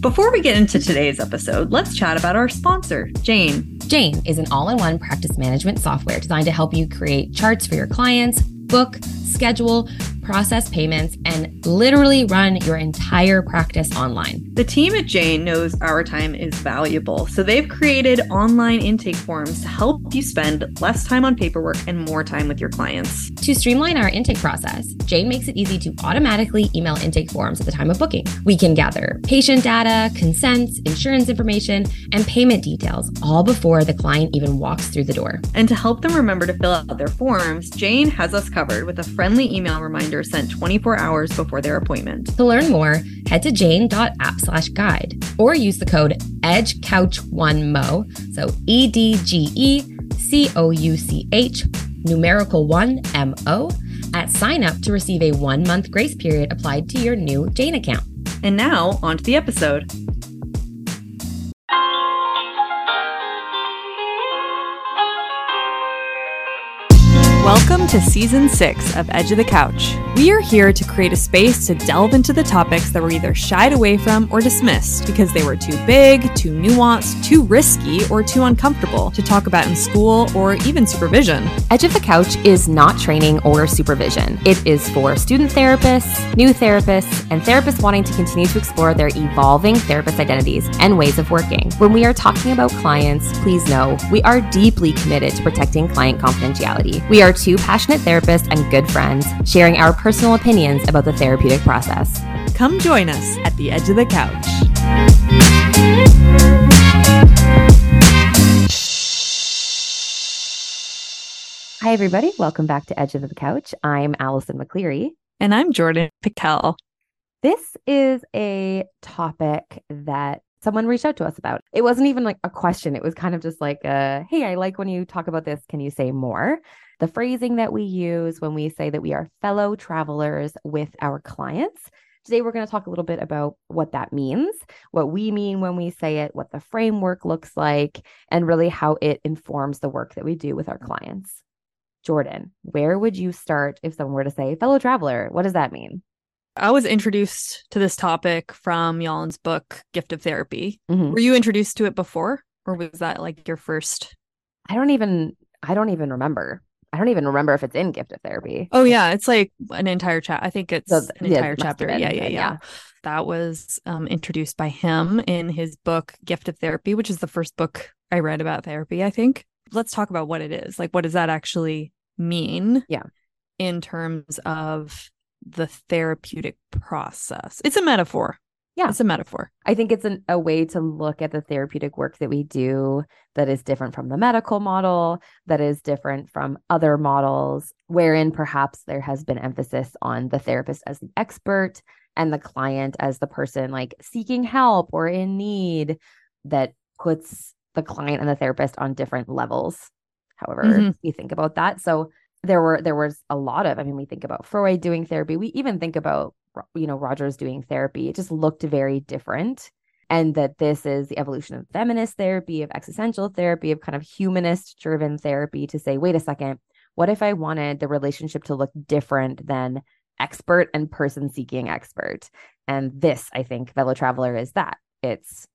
Before we get into today's episode, let's chat about our sponsor, Jane. Jane is an all in one practice management software designed to help you create charts for your clients, book, schedule, process payments, and literally run your entire practice online. The team at Jane knows our time is valuable, so they've created online intake forms to help you spend less time on paperwork and more time with your clients. To streamline our intake process, Jane makes it easy to automatically email intake forms at the time of booking. We can gather patient data, consents, insurance information, and payment details all before the client even walks through the door. And to help them remember to fill out their forms, Jane has us covered with a friendly email reminder sent 24 hours before their appointment. To learn more, head to jane.app slash guide or use the code EDGECouch1MO, so E D G E C O U C H, numerical 1 M O, at sign up to receive a one month grace period applied to your new Jane account. And now, on to the episode. To season six of Edge of the Couch. We are here to create a space to delve into the topics that were either shied away from or dismissed because they were too big, too nuanced, too risky, or too uncomfortable to talk about in school or even supervision. Edge of the Couch is not training or supervision. It is for student therapists, new therapists, and therapists wanting to continue to explore their evolving therapist identities and ways of working. When we are talking about clients, please know we are deeply committed to protecting client confidentiality. We are two passionate therapists and good friends sharing our personal opinions about the therapeutic process. Come join us at the edge of the couch. Hi, everybody. Welcome back to Edge of the Couch. I'm Alison McCleary. And I'm Jordan Pickell. This is a topic that someone reached out to us about. It wasn't even like a question, it was kind of just like, a, hey, I like when you talk about this. Can you say more? The phrasing that we use when we say that we are fellow travelers with our clients. Today, we're going to talk a little bit about what that means, what we mean when we say it, what the framework looks like, and really how it informs the work that we do with our clients. Jordan, where would you start if someone were to say fellow traveler? What does that mean? I was introduced to this topic from Yalom's book, Gift of Therapy. Mhm. Were you introduced to it before, or was that like your first? I don't even I don't even remember. I don't even remember if it's in Gift of Therapy. Oh yeah, it's like an entire chapter. I think it's So th- an entire chapter. been Yeah, yeah, yeah, yeah. That was um, introduced by him in his book, Gift of Therapy, which is the first book I read about therapy. I think. Let's talk about what it is. Like, what does that actually mean? Yeah. In terms of the therapeutic process, it's a metaphor. Yeah. it's a metaphor. I think it's an, a way to look at the therapeutic work that we do that is different from the medical model, that is different from other models, wherein perhaps there has been emphasis on the therapist as the expert and the client as the person like seeking help or in need that puts the client and the therapist on different levels. However, Mhm. you think about that. So there were there was a lot of, I mean, we think about Freud doing therapy. We even think about you know Rogers doing therapy. It just looked very different and that this is the evolution of feminist therapy, of existential therapy, of kind of humanist driven therapy to say, wait a second, what if I wanted the relationship to look different than expert and person seeking expert? And this, I think, fellow traveler is that. It's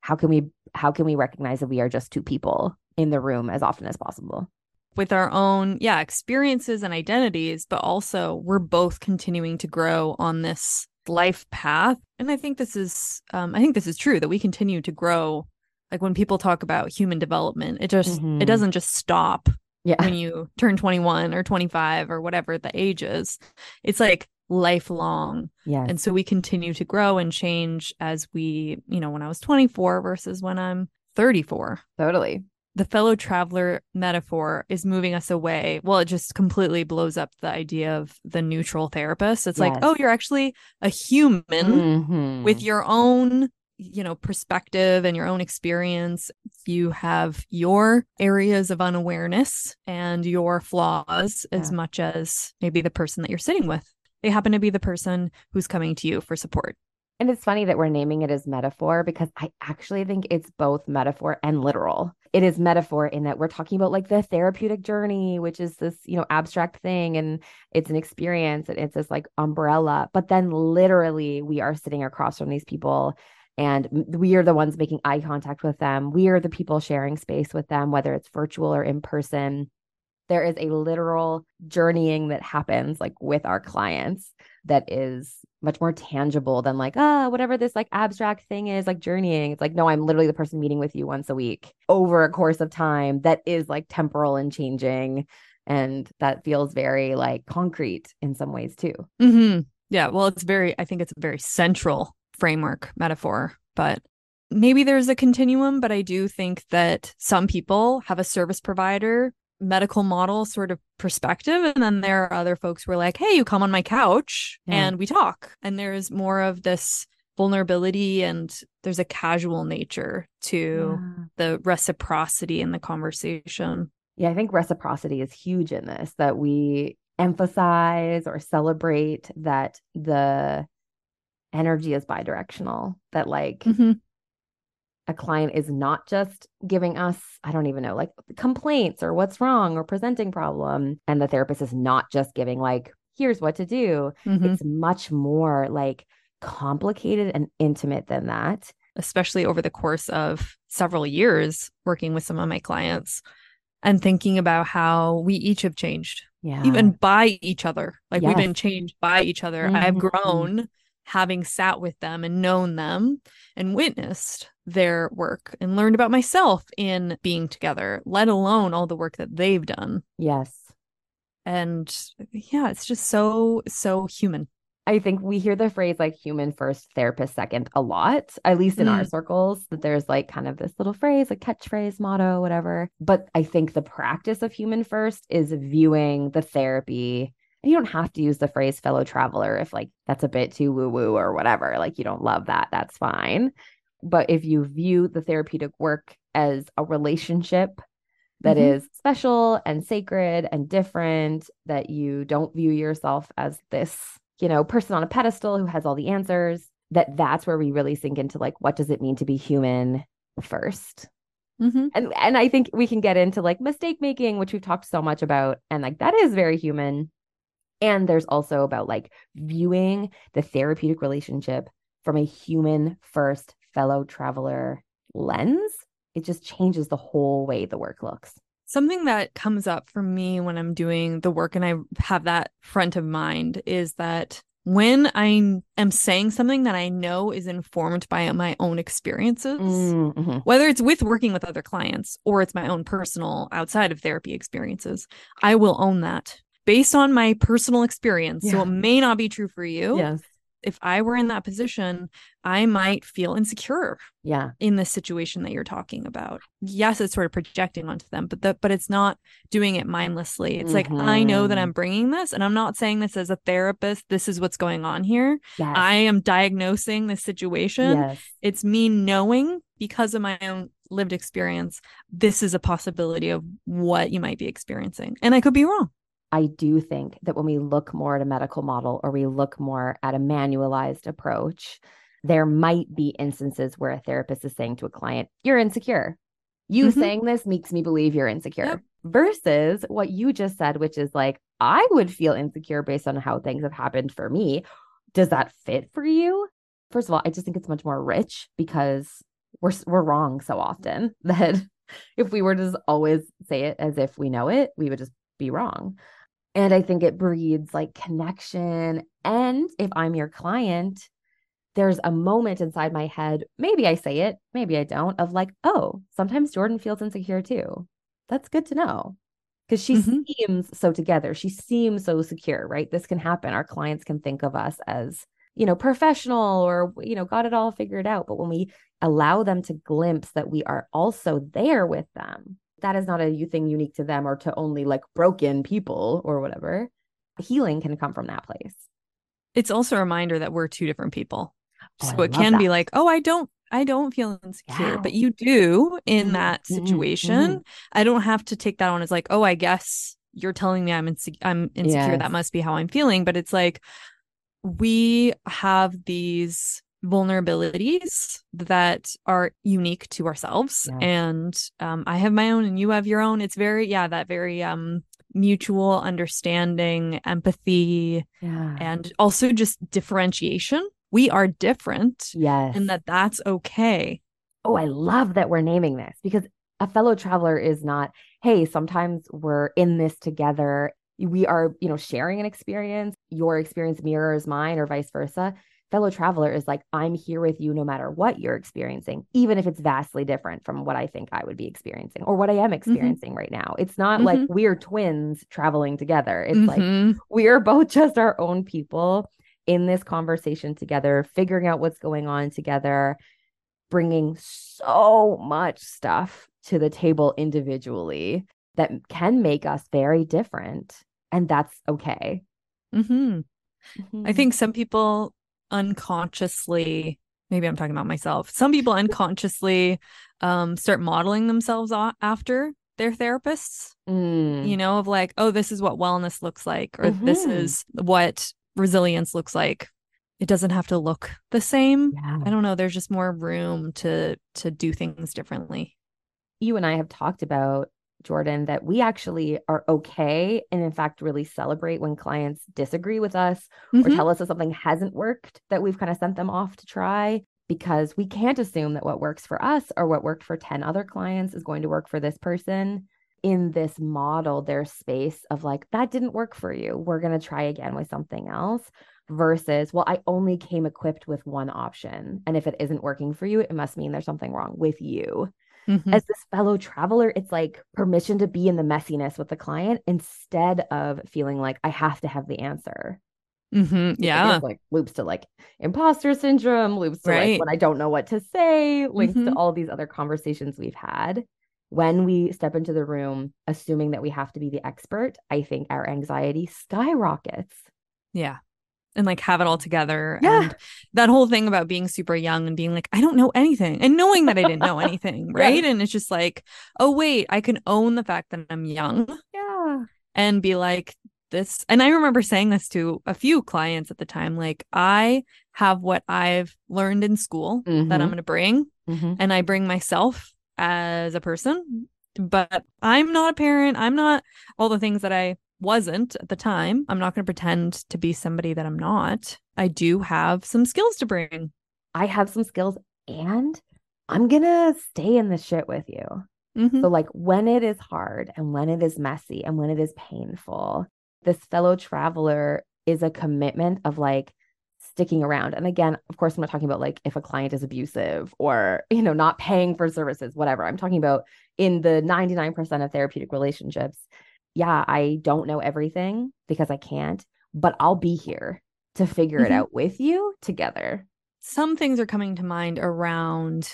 how can we how can we recognize that we are just two people in the room as often as possible? With our own yeah experiences and identities but also we're both continuing to grow on this life path and i think this is um, i think this is true that we continue to grow like when people talk about human development it just Mhm. it doesn't just stop Yeah. when you turn 21 or 25 or whatever the age is it's like lifelong yeah and so we continue to grow and change as we you know when i was 24 versus when i'm 34 totally. The fellow traveler metaphor is moving us away. Well, it just completely blows up the idea of the neutral therapist. It's like, oh, you're actually a human Mhm. with your own, you know, perspective and your own experience. You have your areas of unawareness and your flaws as much as maybe the person that you're sitting with. They happen to be the person who's coming to you for support. And it's funny that we're naming it as metaphor because I actually think it's both metaphor and literal. It is metaphor in that we're talking about like the therapeutic journey, which is this, you know, abstract thing and it's an experience and it's this like umbrella. But then literally we are sitting across from these people and we are the ones making eye contact with them. We are the people sharing space with them, whether it's virtual or in person. There is a literal journeying that happens like with our clients that is much more tangible than like, ah, oh, whatever this like abstract thing is, like journeying. It's like, no, I'm literally the person meeting with you once a week over a course of time that is like temporal and changing. And that feels very like concrete in some ways too. Mm-hmm. Yeah. Well, it's very, I think it's a very central framework metaphor, but maybe there's a continuum, but I do think that some people have a service provider medical model sort of perspective and then there are other folks who are like hey you come on my couch yeah. and we talk and there's more of this vulnerability and there's a casual nature to yeah. the reciprocity in the conversation yeah i think reciprocity is huge in this that we emphasize or celebrate that the energy is bidirectional that like mm-hmm a client is not just giving us, I don't even know, like complaints or what's wrong or presenting problem. And the therapist is not just giving, like, here's what to do. Mm-hmm. It's much more like complicated and intimate than that. Especially over the course of several years working with some of my clients and thinking about how we each have changed. Yeah. Even by each other. Like yes. we've been changed by each other. Mm-hmm. I've grown having sat with them and known them and witnessed their work and learned about myself in being together, let alone all the work that they've done. Yes. And yeah, it's just so, so human. I think we hear the phrase like human first, therapist second a lot, at least in mm. our circles, that there's like kind of this little phrase, a catchphrase, motto, whatever. But I think the practice of human first is viewing the therapy. And you don't have to use the phrase fellow traveler if like that's a bit too woo woo or whatever. Like you don't love that, that's fine. But if you view the therapeutic work as a relationship that mm-hmm. is special and sacred and different, that you don't view yourself as this, you know, person on a pedestal who has all the answers, that that's where we really sink into like, what does it mean to be human 1st mm-hmm. And and I think we can get into like mistake making, which we've talked so much about, and like that is very human. And there's also about like viewing the therapeutic relationship from a human first fellow traveler lens, it just changes the whole way the work looks. Something that comes up for me when I'm doing the work and I have that front of mind is that when I am saying something that I know is informed by my own experiences, mm-hmm. whether it's with working with other clients or it's my own personal outside of therapy experiences, I will own that based on my personal experience. Yeah. So it may not be true for you. Yes if I were in that position, I might feel insecure. Yeah. In the situation that you're talking about. Yes, it's sort of projecting onto them, but the, but it's not doing it mindlessly. It's mm-hmm. like I know that I'm bringing this and I'm not saying this as a therapist, this is what's going on here. Yes. I am diagnosing the situation. Yes. It's me knowing because of my own lived experience, this is a possibility of what you might be experiencing. And I could be wrong. I do think that when we look more at a medical model or we look more at a manualized approach, there might be instances where a therapist is saying to a client, You're insecure. You mm-hmm. saying this makes me believe you're insecure. Yep. Versus what you just said, which is like, I would feel insecure based on how things have happened for me. Does that fit for you? First of all, I just think it's much more rich because we're we're wrong so often that if we were to just always say it as if we know it, we would just be wrong. And I think it breeds like connection. And if I'm your client, there's a moment inside my head, maybe I say it, maybe I don't, of like, oh, sometimes Jordan feels insecure too. That's good to know. Because she mm-hmm. seems so together. She seems so secure, right? This can happen. Our clients can think of us as, you know, professional or, you know, got it all figured out. But when we allow them to glimpse that we are also there with them, that is not a thing unique to them or to only like broken people or whatever. Healing can come from that place. It's also a reminder that we're two different people. Oh, so it can that. be like, oh, I don't I don't feel insecure, yeah. but you do in mm-hmm. that mm-hmm. situation. Mm-hmm. I don't have to take that on as like, oh, I guess you're telling me I'm inse- I'm insecure. Yes. That must be how I'm feeling. But it's like we have these vulnerabilities that are unique to ourselves yeah. and um, i have my own and you have your own it's very yeah that very um mutual understanding empathy yeah. and also just differentiation we are different Yes. and that that's okay. oh, I love that we're naming this because a fellow traveler is not, hey, sometimes we're in this together. We are, you know, sharing an experience. Your experience mirrors mine or vice versa. Fellow traveler is like, I'm here with you no matter what you're experiencing, even if it's vastly different from what I think I would be experiencing or what I am experiencing right now. It's not like Mhm. we're twins traveling together. It's like Mhm. we are both just our own people in this conversation together, figuring out what's going on together, bringing so much stuff to the table individually that can make us very different. And that's okay. Mhm. I Mhm. think some people unconsciously, maybe I'm talking about myself, some people unconsciously um, start modeling themselves after their therapists, Mm. you know, of like, oh, this is what wellness looks like, or this Mhm. is what resilience looks like. It doesn't have to look the same. yeah. I don't know. There's just more room to to do things differently. you and I have talked about, Jordan, that we actually are okay and, in fact, really celebrate when clients disagree with us or Mhm. tell us that something hasn't worked, that we've kind of sent them off to try because we can't assume that what works for us or what worked for 10 other clients is going to work for this person. In this model, there's space of like, that didn't work for you. We're going to try again with something else versus, well, I only came equipped with one option. And if it isn't working for you, it must mean there's something wrong with you Mhm. as this fellow traveler, it's like permission to be in the messiness with the client instead of feeling like I have to have the answer. Mhm. Yeah. like loops to like imposter syndrome, loops to Right. like when I don't know what to say, links to Mhm. all these other conversations we've had. When we step into the room, assuming that we have to be the expert, I think our anxiety skyrockets. Yeah. And like have it all together. Yeah. And that whole thing about being super young and being like, I don't know anything and knowing that I didn't know anything. Right. And it's just like, oh, wait, I can own the fact that I'm young Yeah. and be like, this. And I remember saying this to a few clients at the time like, I have what I've learned in school that I'm Mhm. going to bring, Mhm. and I bring myself as a person. But I'm not a parent. I'm not all the things that I wasn't at the time. I'm not going to pretend to be somebody that I'm not. I do have some skills to bring. I have some skills and I'm going to stay in the shit with you. Mhm. So, like, when it is hard and when it is messy and when it is painful, this fellow traveler is a commitment of like sticking around. And again, of course, I'm not talking about like if a client is abusive or, you know, not paying for services, whatever. I'm talking about in the 99% of therapeutic relationships. Yeah, I don't know everything because I can't, but I'll be here to figure it Mhm. out with you together. Some things are coming to mind around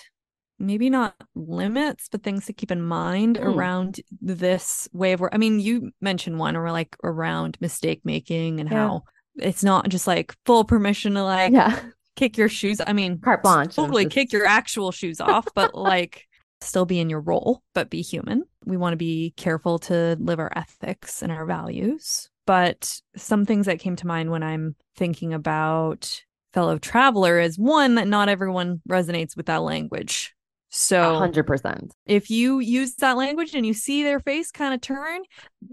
maybe not limits, but things to keep in mind Hmm. around this way of work. I mean, you mentioned one or like around mistake making and Yeah. how it's not just like full permission to like Yeah. kick your shoes. I mean, Carte blanche. totally just- kick your actual shoes off, but like still be in your role, but be human. We want to be careful to live our ethics and our values. But some things that came to mind when I'm thinking about fellow traveler is one that not everyone resonates with that language. So hundred percent. if you use that language and you see their face kind of turn,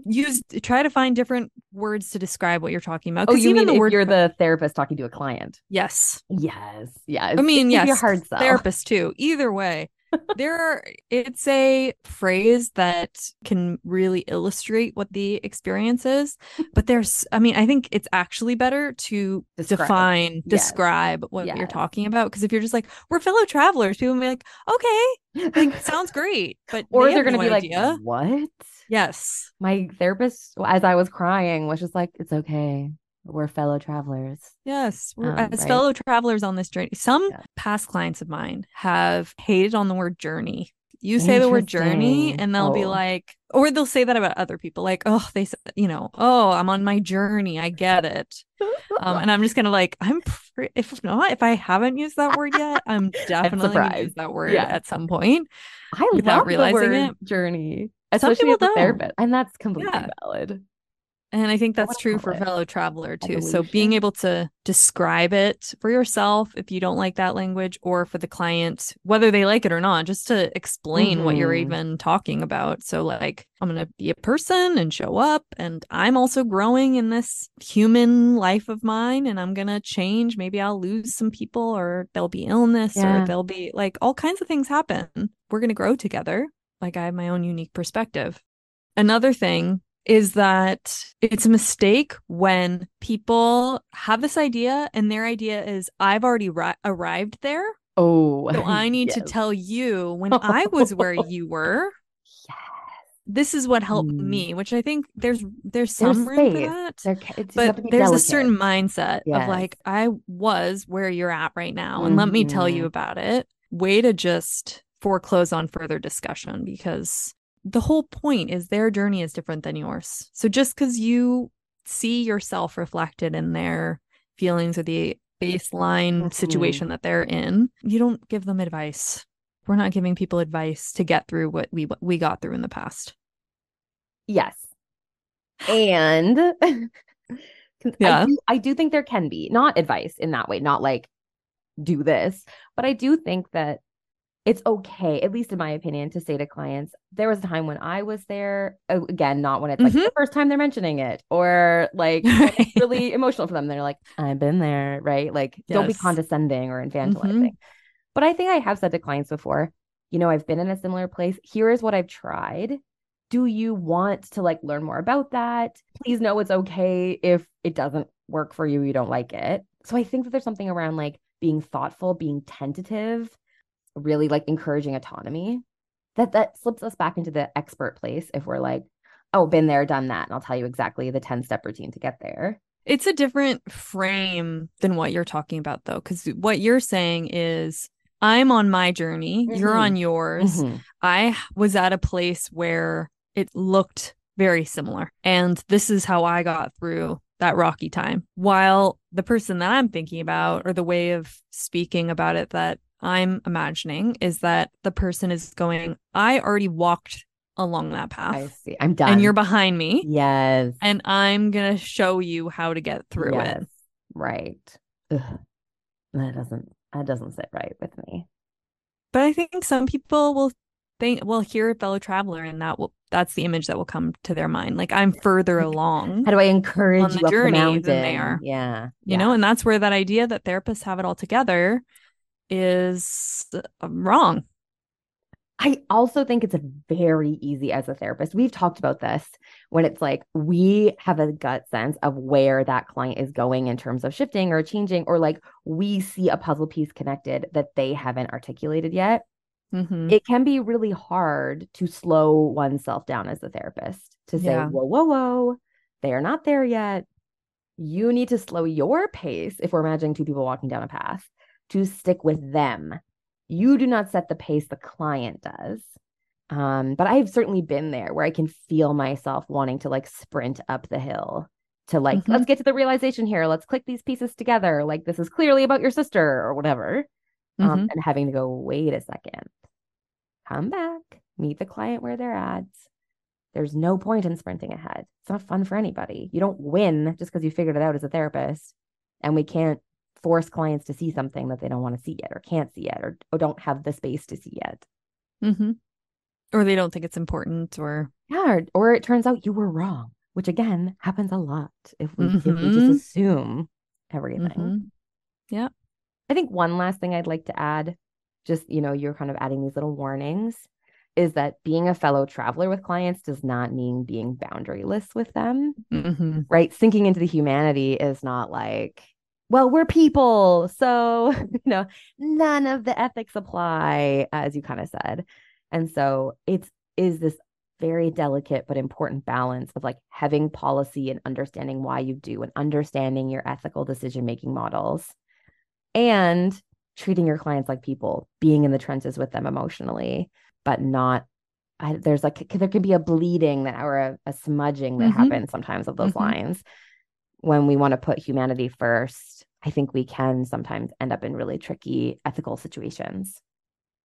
use try to find different words to describe what you're talking about. Oh, you even mean the if word you're the therapist talking to a client? yes, Yes. Yes. I mean, it can be yes, hard sell. therapist too. Either way, there are, it's a phrase that can really illustrate what the experience is. Mm-hmm. But there's, I mean, I think it's actually better to Describe. define, Yes. describe what you're talking about. Because if you're just like, we're fellow travelers, people will be like, okay, like sounds great. But or they they're going to no be like, idea. what? yes. My therapist, as I was crying, was just like, it's okay. We're fellow travelers. Yes, we're Um, as right. fellow travelers on this journey. Some Yeah. past clients of mine have hated on the word journey. You say the word journey, and they'll be Oh. like, or they'll say that about other people, like, oh, they said, you know, oh, I'm on my journey. I get it. Um, and I'm just gonna like, I'm pre- if not, if I haven't used that word yet, I'm definitely gonna use surprised. that word Yeah. at some point. I without love realizing the word it. journey, Some especially people as a don't. therapist, and that's completely Yeah. valid. And I think that's true for it fellow traveler too. So being able to describe it for yourself if you don't like that language or for the client, whether they like it or not, just to explain what you're Mhm. even talking about. So like I'm going to be a person and show up and I'm also growing in this human life of mine and I'm going to change. Maybe I'll lose some people or there'll be illness Yeah. or there'll be like all kinds of things happen. We're going to grow together. Like I have my own unique perspective. Another thing is that it's a mistake when people have this idea and their idea is I've already ri- arrived there. Oh, So I need to tell you when I was where you were, Yes. this is what helped Mm. me, which I think there's there's There's some room for that. There, ca- it just have But there's a certain mindset of like, I was where you're at right now, and let me tell you Mhm. about it. Way to just foreclose on further discussion because the whole point is their journey is different than yours. So just because you see yourself reflected in their feelings or the baseline Mhm. situation that they're in, you don't give them advice. We're not giving people advice to get through what we what we got through in the past. Yes. And Yeah. I do, I do think there can be not advice in that way, not like do this, but I do think that it's okay, at least in my opinion, to say to clients, there was a time when I was there. Again, not when it's like Mhm. the first time they're mentioning it or like really emotional for them. They're like, I've been there, right? Like, don't be condescending or infantilizing. Mhm. But I think I have said to clients before, you know, I've been in a similar place. Here is what I've tried. Do you want to like learn more about that? Please know it's okay if it doesn't work for you, you don't like it. So I think that there's something around like being thoughtful, being tentative, really like encouraging autonomy. That that slips us back into the expert place if we're like, oh, been there, done that, and I'll tell you exactly the 10 step routine to get there. It's a different frame than what you're talking about, though, because what you're saying is I'm on my journey, you're Mhm. on yours. Mhm. I was at a place where it looked very similar. And this is how I got through that rocky time. While the person that I'm thinking about, or the way of speaking about it that I'm imagining, is that the person is going, I already walked along that path, I see. I'm done. and you're behind me, yes. and I'm going to show you how to get through it. Right. Ugh. That doesn't that doesn't sit right with me. But I think some people will think will hear a fellow traveler and that will that's the image that will come to their mind. Like I'm further along, How do I encourage On you the up journey the than they are. Yeah. you yeah. know, and that's where that idea that therapists have it all together is uh, wrong. I also think it's very easy as a therapist. We've talked about this when it's like we have a gut sense of where that client is going in terms of shifting or changing, or like we see a puzzle piece connected that they haven't articulated yet. Mhm. It can be really hard to slow oneself down as a therapist to say, Yeah. whoa, whoa, whoa, they are not there yet. You need to slow your pace if we're imagining two people walking down a path to stick with them. You do not set the pace, the client does. Um, but I've certainly been there where I can feel myself wanting to like sprint up the hill to like, Mhm. let's get to the realization here. Let's click these pieces together. Like, this is clearly about your sister or whatever. Um, Mhm. and having to go, wait a second, come back, meet the client where they're at. There's no point in sprinting ahead. It's not fun for anybody. You don't win just because you figured it out as a therapist. And we can't force clients to see something that they don't want to see yet or can't see yet or, or don't have the space to see yet. Mhm. Or they don't think it's important or Yeah, or, or it turns out you were wrong, which again happens a lot if we, if we just assume everything. Mhm. I think one last thing I'd like to add, just, you know, you're kind of adding these little warnings, is that being a fellow traveler with clients does not mean being boundaryless with them, Mhm. right? Sinking into the humanity is not like, well, we're people. So, you know, none of the ethics apply, as you kind of said. And so it's, is this very delicate but important balance of like having policy and understanding why you do and understanding your ethical decision making models and treating your clients like people, being in the trenches with them emotionally, but not. I, there's like there can be a bleeding that or a, a smudging that Mhm. happens sometimes of those Mhm. lines when we want to put humanity first. I think we can sometimes end up in really tricky ethical situations.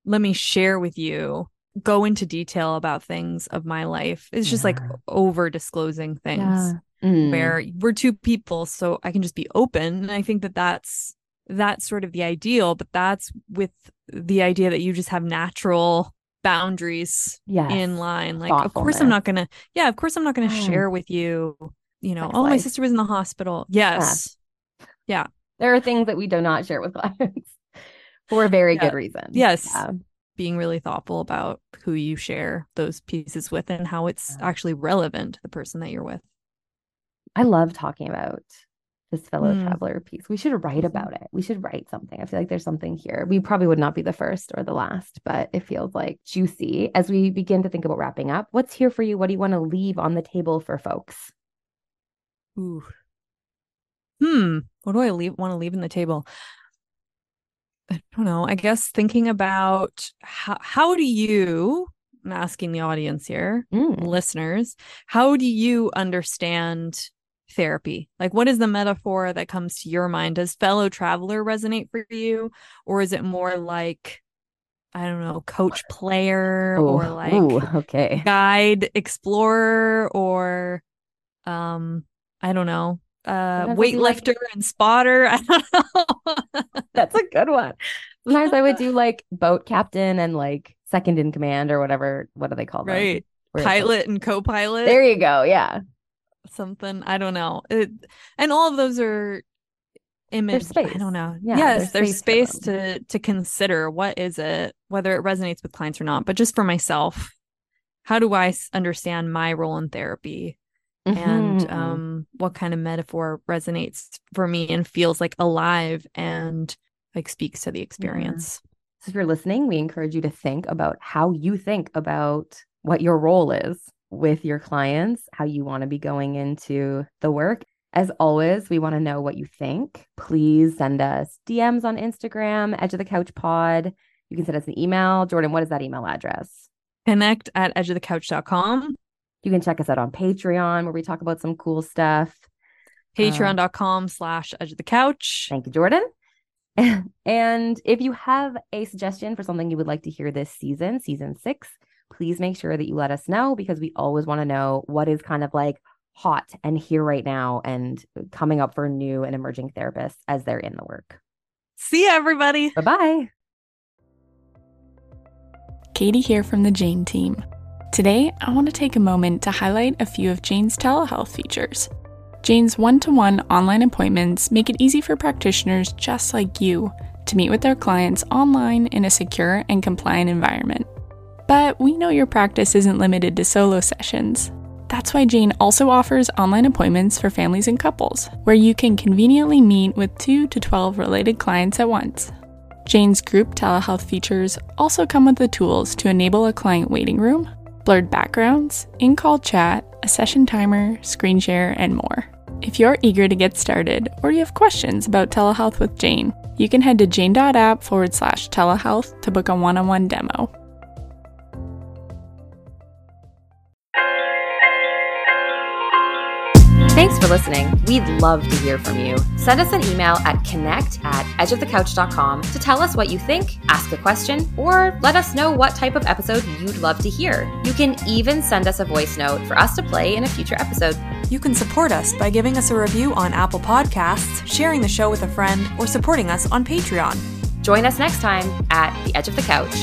Let me share with you go into detail about things of my life. It's just like over disclosing things Yeah. Mm. where we're two people so I can just be open and I think that that's that's sort of the ideal but that's with the idea that you just have natural boundaries yes. in line like of course I'm not going to yeah of course I'm not going to Mm. share with you you know Sex oh my sister was in the hospital yes There are things that we do not share with clients for very Yeah. good reasons. Yes. Yeah. being really thoughtful about who you share those pieces with and how it's Yeah. actually relevant to the person that you're with I love talking about this fellow Mm. traveler piece. We should write about it. We should write something. I feel like there's something here. We probably would not be the first or the last, but it feels like juicy. As we begin to think about wrapping up, what's here for you? What do you want to leave on the table for folks? Ooh. Hmm. What do I leave want to leave in the table? I don't know. I guess thinking about how how do you I'm asking the audience here, Mm. listeners, how do you understand therapy? Like what is the metaphor that comes to your mind? Does fellow traveler resonate for you? Or is it more like, I don't know, coach player or Oh, like ooh, okay. guide explorer or um i don't know uh I'll like- weightlifter and spotter i don't know That's a good one. Sometimes I would do like boat captain and like second in command or whatever. What do they call them? right Where like- pilot and co-pilot There you go. Yeah. something i don't know it, and all of those are image i don't know Yeah, yes there's there's space space to to consider what is it whether it resonates with clients or not but just for myself how do I understand my role in therapy and Mhm. um what kind of metaphor resonates for me and feels like alive and like speaks to the experience So if you're listening, we encourage you to think about how you think about what your role is with your clients, how you want to be going into the work. As always, we want to know what you think. Please send us DMs on Instagram, Edge of the Couch Pod. You can send us an email. Jordan, what is that email address? connect at edgeofthecouch.com You can check us out on Patreon where we talk about some cool stuff. Um, patreon.com slash edge of the couch Thank you, Jordan. and if you have a suggestion for something you would like to hear this season, season six, please make sure that you let us know because we always want to know what is kind of like hot and here right now and coming up for new and emerging therapists as they're in the work. see ya everybody Bye bye. Katie here from the Jane team. Today, I want to take a moment to highlight a few of Jane's telehealth features. Jane's one to one online appointments make it easy for practitioners just like you to meet with their clients online in a secure and compliant environment. But we know your practice isn't limited to solo sessions. That's why Jane also offers online appointments for families and couples, where you can conveniently meet with 2 to 12 related clients at once. Jane's group telehealth features also come with the tools to enable a client waiting room, blurred backgrounds, in call chat, a session timer, screen share, and more. If you're eager to get started or you have questions about telehealth with Jane, you can head to jane.app forward slash telehealth to book a one on one demo. Thanks for listening. We'd love to hear from you. Send us an email at connect at edgeofthecouch.com to tell us what you think, ask a question, or let us know what type of episode you'd love to hear. You can even send us a voice note for us to play in a future episode. you can support us by giving us a review on apple podcasts sharing the show with a friend or supporting us on patreon Join us next time at The Edge of the Couch.